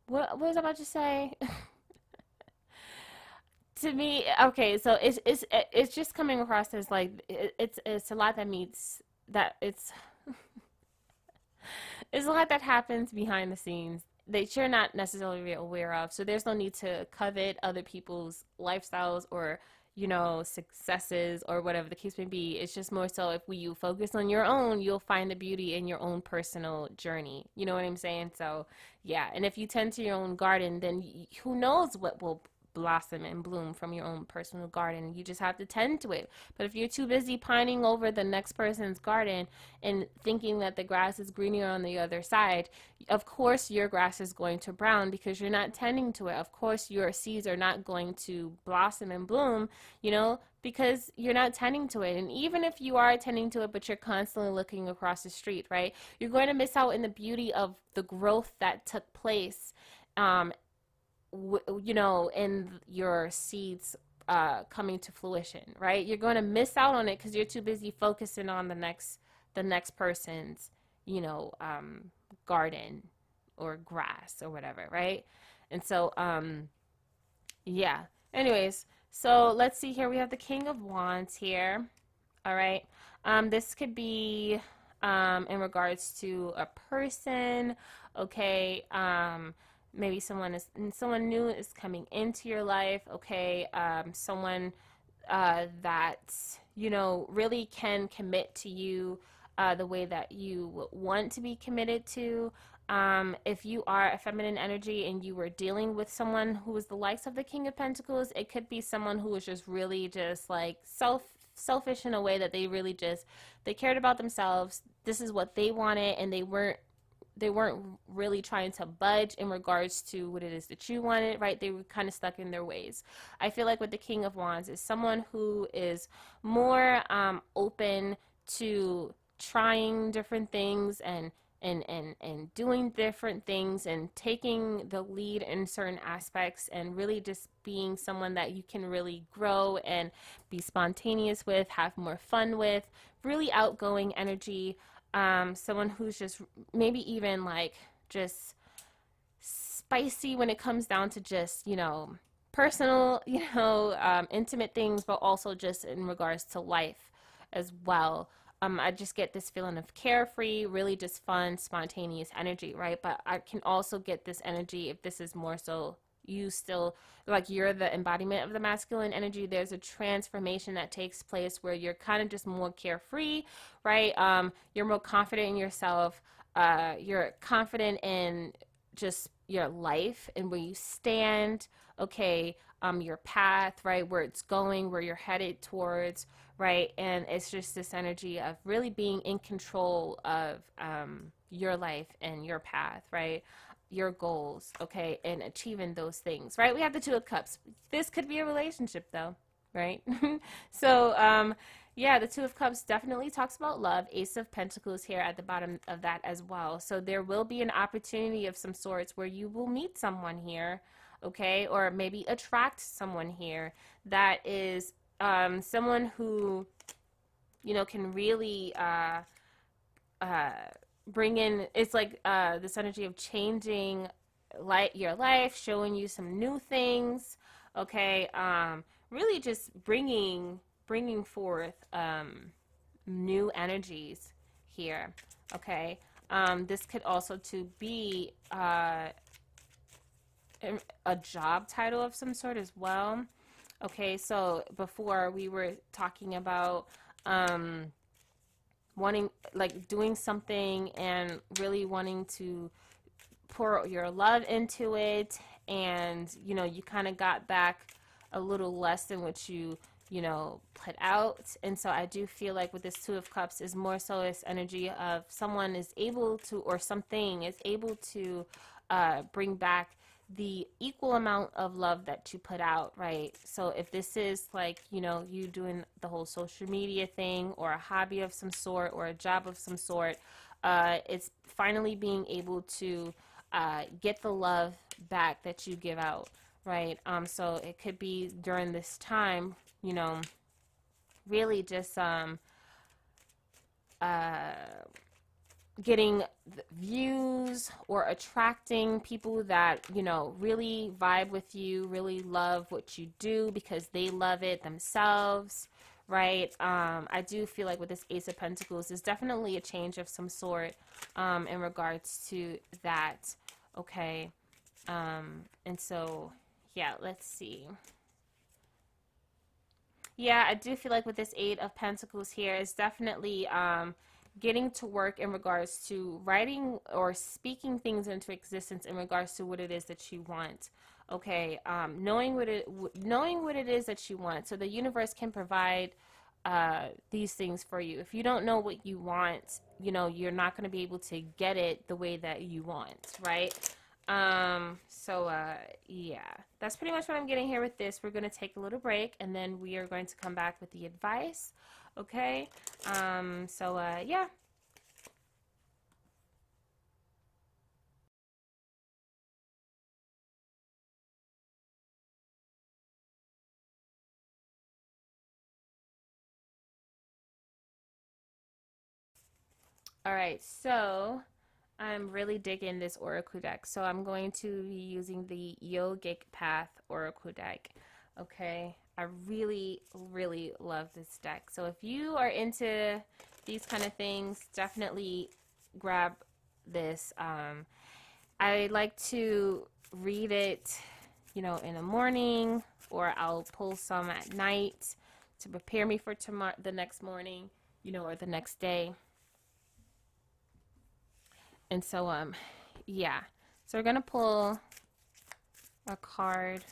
what, what was I about to say? to me, okay, so it's it's it's just coming across as like it's it's a lot that meets that it's it's a lot that happens behind the scenes that you're not necessarily aware of. So there's no need to covet other people's lifestyles or you know, successes or whatever the case may be. It's just more so if you focus on your own, you'll find the beauty in your own personal journey. You know what I'm saying? So, yeah. And if you tend to your own garden, then who knows what will blossom and bloom from your own personal garden. You just have to tend to it. But if you're too busy pining over the next person's garden and thinking that the grass is greener on the other side, of course your grass is going to brown because you're not tending to it. Of course your seeds are not going to blossom and bloom, you know, because you're not tending to it. And even if you are tending to it, but you're constantly looking across the street, right? You're going to miss out in the beauty of the growth that took place um, you know, in your seeds uh, coming to fruition, right? You're going to miss out on it because you're too busy focusing on the next the next person's, you know, um, garden or grass or whatever, right? And so, um, yeah. Anyways, so let's see here. We have the King of Wands here. All right. Um, this could be um, in regards to a person. Okay. Um, maybe someone is someone new is coming into your life okay um, someone uh, that you know really can commit to you uh, the way that you want to be committed to. Um, if you are a feminine energy and you were dealing with someone who was the likes of the king of pentacles it could be someone who was just really just like self selfish in a way that they really just they cared about themselves this is what they wanted and they weren't they weren't really trying to budge in regards to what it is that you wanted, right? They were kind of stuck in their ways. I feel like with the King of Wands is someone who is more um, open to trying different things and and, and, and doing different things and taking the lead in certain aspects and really just being someone that you can really grow and be spontaneous with, have more fun with, really outgoing energy um, someone who's just maybe even like just spicy when it comes down to just, you know, personal, you know, um, intimate things, but also just in regards to life as well. Um, I just get this feeling of carefree, really just fun, spontaneous energy, right? But I can also get this energy if this is more so you still like you're the embodiment of the masculine energy. There's a transformation that takes place where you're kind of just more carefree right? Um you're more confident in yourself. Uh you're confident in just your life and where you stand okay? Um your path right? Where it's going where you're headed towards right? And it's just this energy of really being in control of um your life and your path right your goals, okay, and achieving those things, right? We have the Two of Cups. This could be a relationship, though, right? so, um, yeah, the Two of Cups definitely talks about love. Ace of Pentacles here at the bottom of that as well. So, there will be an opportunity of some sorts where you will meet someone here, okay, or maybe attract someone here that is um, someone who, you know, can really. Uh, uh, bring in it's like uh, this energy of changing light your life showing you some new things okay? Um, really just bringing bringing forth um, new energies here okay? Um, this could also to be uh, a job title of some sort as well okay? So before we were talking about um, wanting like doing something and really wanting to pour your love into it and you know you kind of got back a little less than what you you know put out. And so i do feel like with this two of cups is more so this energy of someone is able to or something is able to uh, bring back the equal amount of love that you put out, right? So if this is like, you know, you doing the whole social media thing or a hobby of some sort or a job of some sort, uh, it's finally being able to uh, get the love back that you give out, right? Um, so it could be during this time, you know, really just um, uh, getting views or attracting people that you know really vibe with you really love what you do because they love it themselves right? Um i do feel like with this ace of pentacles there's definitely a change of some sort um in regards to that okay? Um and so yeah let's see. Yeah i do feel like with this eight of pentacles here is definitely um getting to work in regards to writing or speaking things into existence in regards to what it is that you want okay? Um, knowing what it knowing what it is that you want. So the universe can provide uh, these things for you. If you don't know what you want you know you're not going to be able to get it the way that you want right? Um so uh yeah. That's pretty much what i'm getting here with this. We're going to take a little break and then we are going to come back with the advice Okay? Um, so, uh, yeah. All right, so I'm really digging this Oracle deck. So I'm going to be using the Yogic Path Oracle deck. Okay, I really, really love this deck. So if you are into these kind of things, definitely grab this. Um, I like to read it, you know, in the morning, or I'll pull some at night to prepare me for tomorrow, the next morning, you know, or the next day. And so, um, yeah. So we're gonna pull a card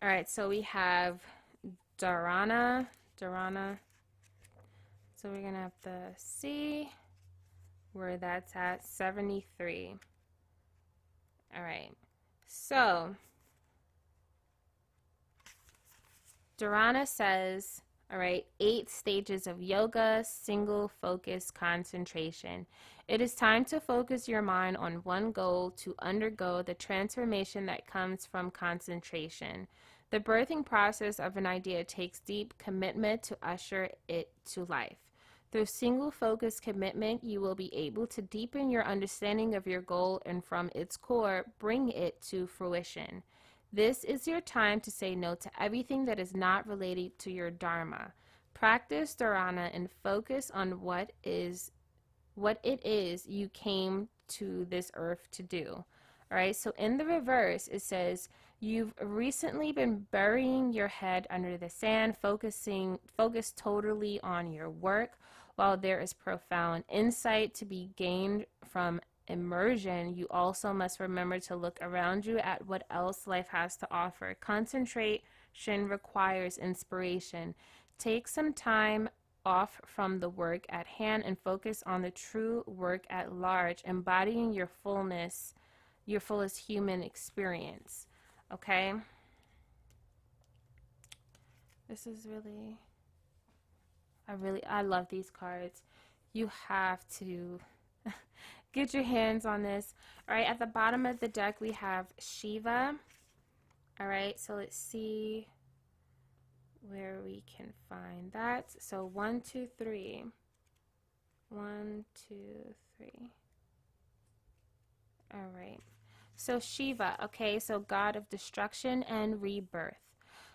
All right, so we have Dharana. Dharana. So we're going to have to see where that's at 73. All right. So Dharana says, all right, eight stages of yoga, single focus concentration. It is time to focus your mind on one goal to undergo the transformation that comes from concentration. The birthing process of an idea takes deep commitment to usher it to life. Through single focus commitment, you will be able to deepen your understanding of your goal and from its core, bring it to fruition. This is your time to say no to everything that is not related to your dharma. Practice dharana and focus on what is what it is you came to this earth to do. All right? So in the reverse, it says You've recently been burying your head under the sand, focusing focused totally on your work. While there is profound insight to be gained from immersion, you also must remember to look around you at what else life has to offer. Concentration requires inspiration. Take some time off from the work at hand and focus on the true work at large, embodying your fullness, your fullest human experience. Okay. This is really, I really, I love these cards. You have to get your hands on this. All right, at the bottom of the deck, we have Shiva. All right, so let's see where we can find that. So one, two, three. One, two, three. All right. So Shiva, okay, so god of destruction and rebirth.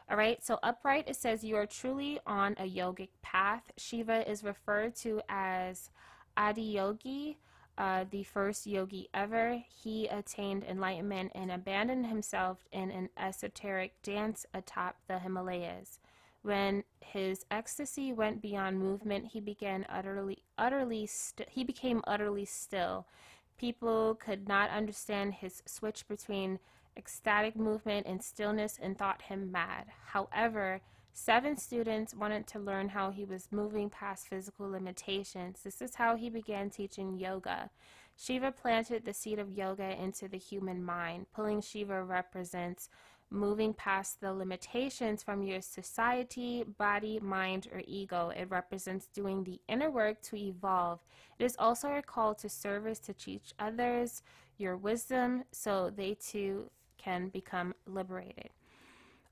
All right, so upright, it says you are truly on a yogic path. Shiva is referred to as Adiyogi, uh, the first yogi ever. He attained enlightenment and abandoned himself in an esoteric dance atop the Himalayas. When his ecstasy went beyond movement, he began utterly, utterly, st- he became utterly still. People could not understand his switch between ecstatic movement and stillness and thought him mad. However, seven students wanted to learn how he was moving past physical limitations. This is how he began teaching yoga. Shiva planted the seed of yoga into the human mind. Pulling Shiva represents moving past the limitations from your society, body, mind, or ego. It represents doing the inner work to evolve. It is also a call to service to teach others your wisdom so they too can become liberated.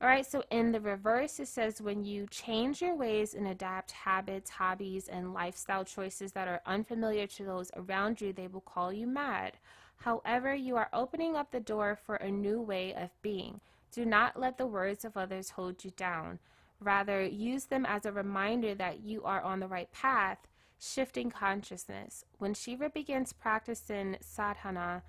All right, so in the reverse, it says when you change your ways and adapt habits, hobbies, and lifestyle choices that are unfamiliar to those around you, they will call you mad. However, you are opening up the door for a new way of being. Do not let the words of others hold you down. Rather, use them as a reminder that you are on the right path, shifting consciousness. When Shiva begins practicing sadhana,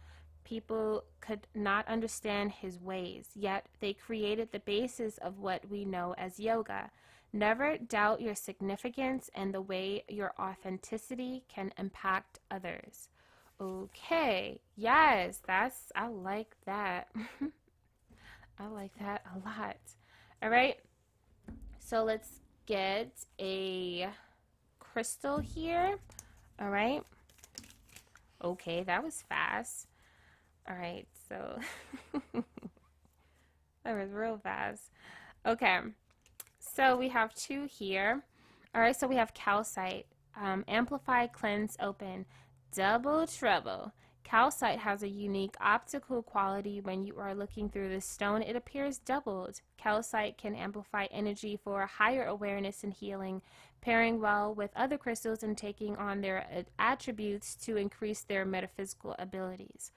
people could not understand his ways, yet they created the basis of what we know as yoga. Never doubt your significance and the way your authenticity can impact others. Okay, yes, that's, I like that. I like that a lot. All right. So let's get a crystal here. All right. Okay, that was fast. All right, so that was real fast. Okay, so we have two here. All right, so we have calcite, um, amplify, cleanse, open, double trouble. Calcite has a unique optical quality when you are looking through the stone. It appears doubled. Calcite can amplify energy for higher awareness and healing, pairing well with other crystals and taking on their attributes to increase their metaphysical abilities.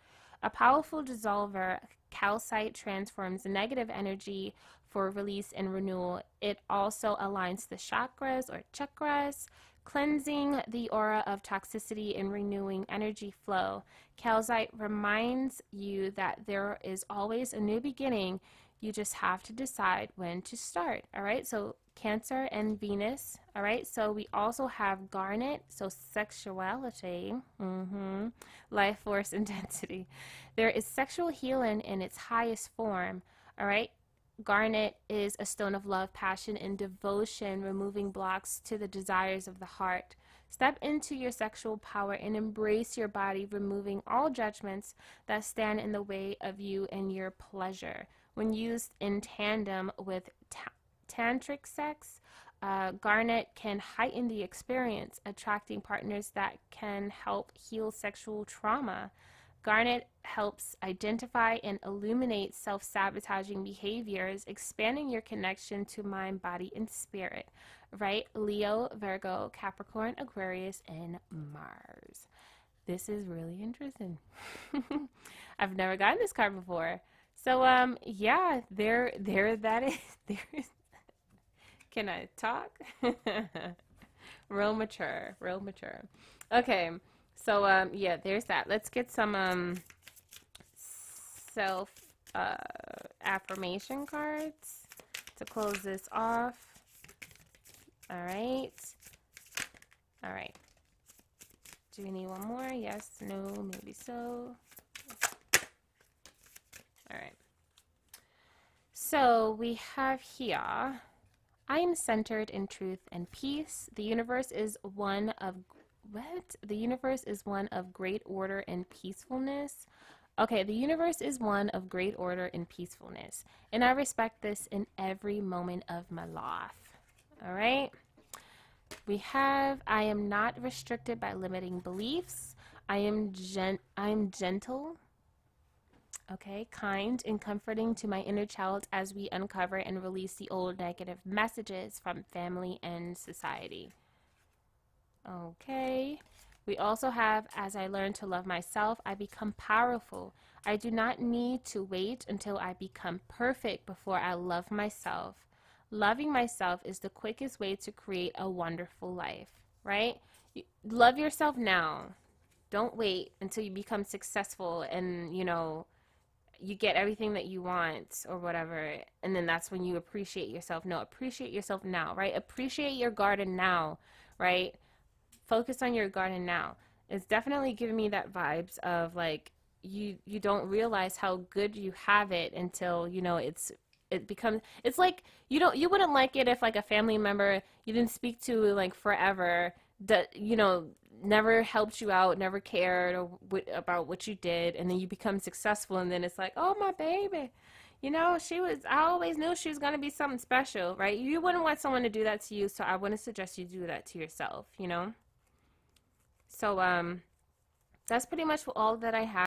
A powerful dissolver, calcite transforms negative energy for release and renewal. It also aligns the chakras or chakras, cleansing the aura of toxicity and renewing energy flow. Calcite reminds you that there is always a new beginning. You just have to decide when to start. All right, so Cancer and Venus. All right, so we also have Garnet, so sexuality, mm-hmm, life force intensity. There is sexual healing in its highest form. All right, Garnet is a stone of love, passion, and devotion, removing blocks to the desires of the heart. Step into your sexual power and embrace your body, removing all judgments that stand in the way of you and your pleasure. When used in tandem with ta- tantric sex, uh, Garnet can heighten the experience, attracting partners that can help heal sexual trauma. Garnet helps identify and illuminate self sabotaging behaviors, expanding your connection to mind, body, and spirit. Right? Leo, Virgo, Capricorn, Aquarius, and Mars. This is really interesting. I've never gotten this card before. So um yeah, there there that is there's can I talk? real mature, real mature. Okay. So um yeah, there's that. Let's get some um self uh affirmation cards to close this off. All right. All right. Do we need one more? Yes, no, maybe so. All right. So we have here I am centered in truth and peace. The universe is one of what? The universe is one of great order and peacefulness. Okay, the universe is one of great order and peacefulness, and I respect this in every moment of my life. All right? We have I am not restricted by limiting beliefs. I am gen- I am gentle. Okay, kind and comforting to my inner child as we uncover and release the old negative messages from family and society. Okay. We also have, as I learn to love myself, I become powerful. I do not need to wait until I become perfect before I love myself. Loving myself is the quickest way to create a wonderful life, right? Love yourself now. Don't wait until you become successful and, you know, you get everything that you want or whatever and then that's when you appreciate yourself. No appreciate yourself now right? Appreciate your garden now right? Focus on your garden now. It's definitely giving me that vibes of like you you don't realize how good you have it until you know it's it becomes it's like you don't you wouldn't like it if like a family member you didn't speak to like forever that you know never helped you out never cared about what you did and then you become successful and then it's like oh my baby. You know she was i always knew she was to be something special right? You wouldn't want someone to do that to you so i wouldn't suggest you do that to yourself you know? So um that's pretty much all that i have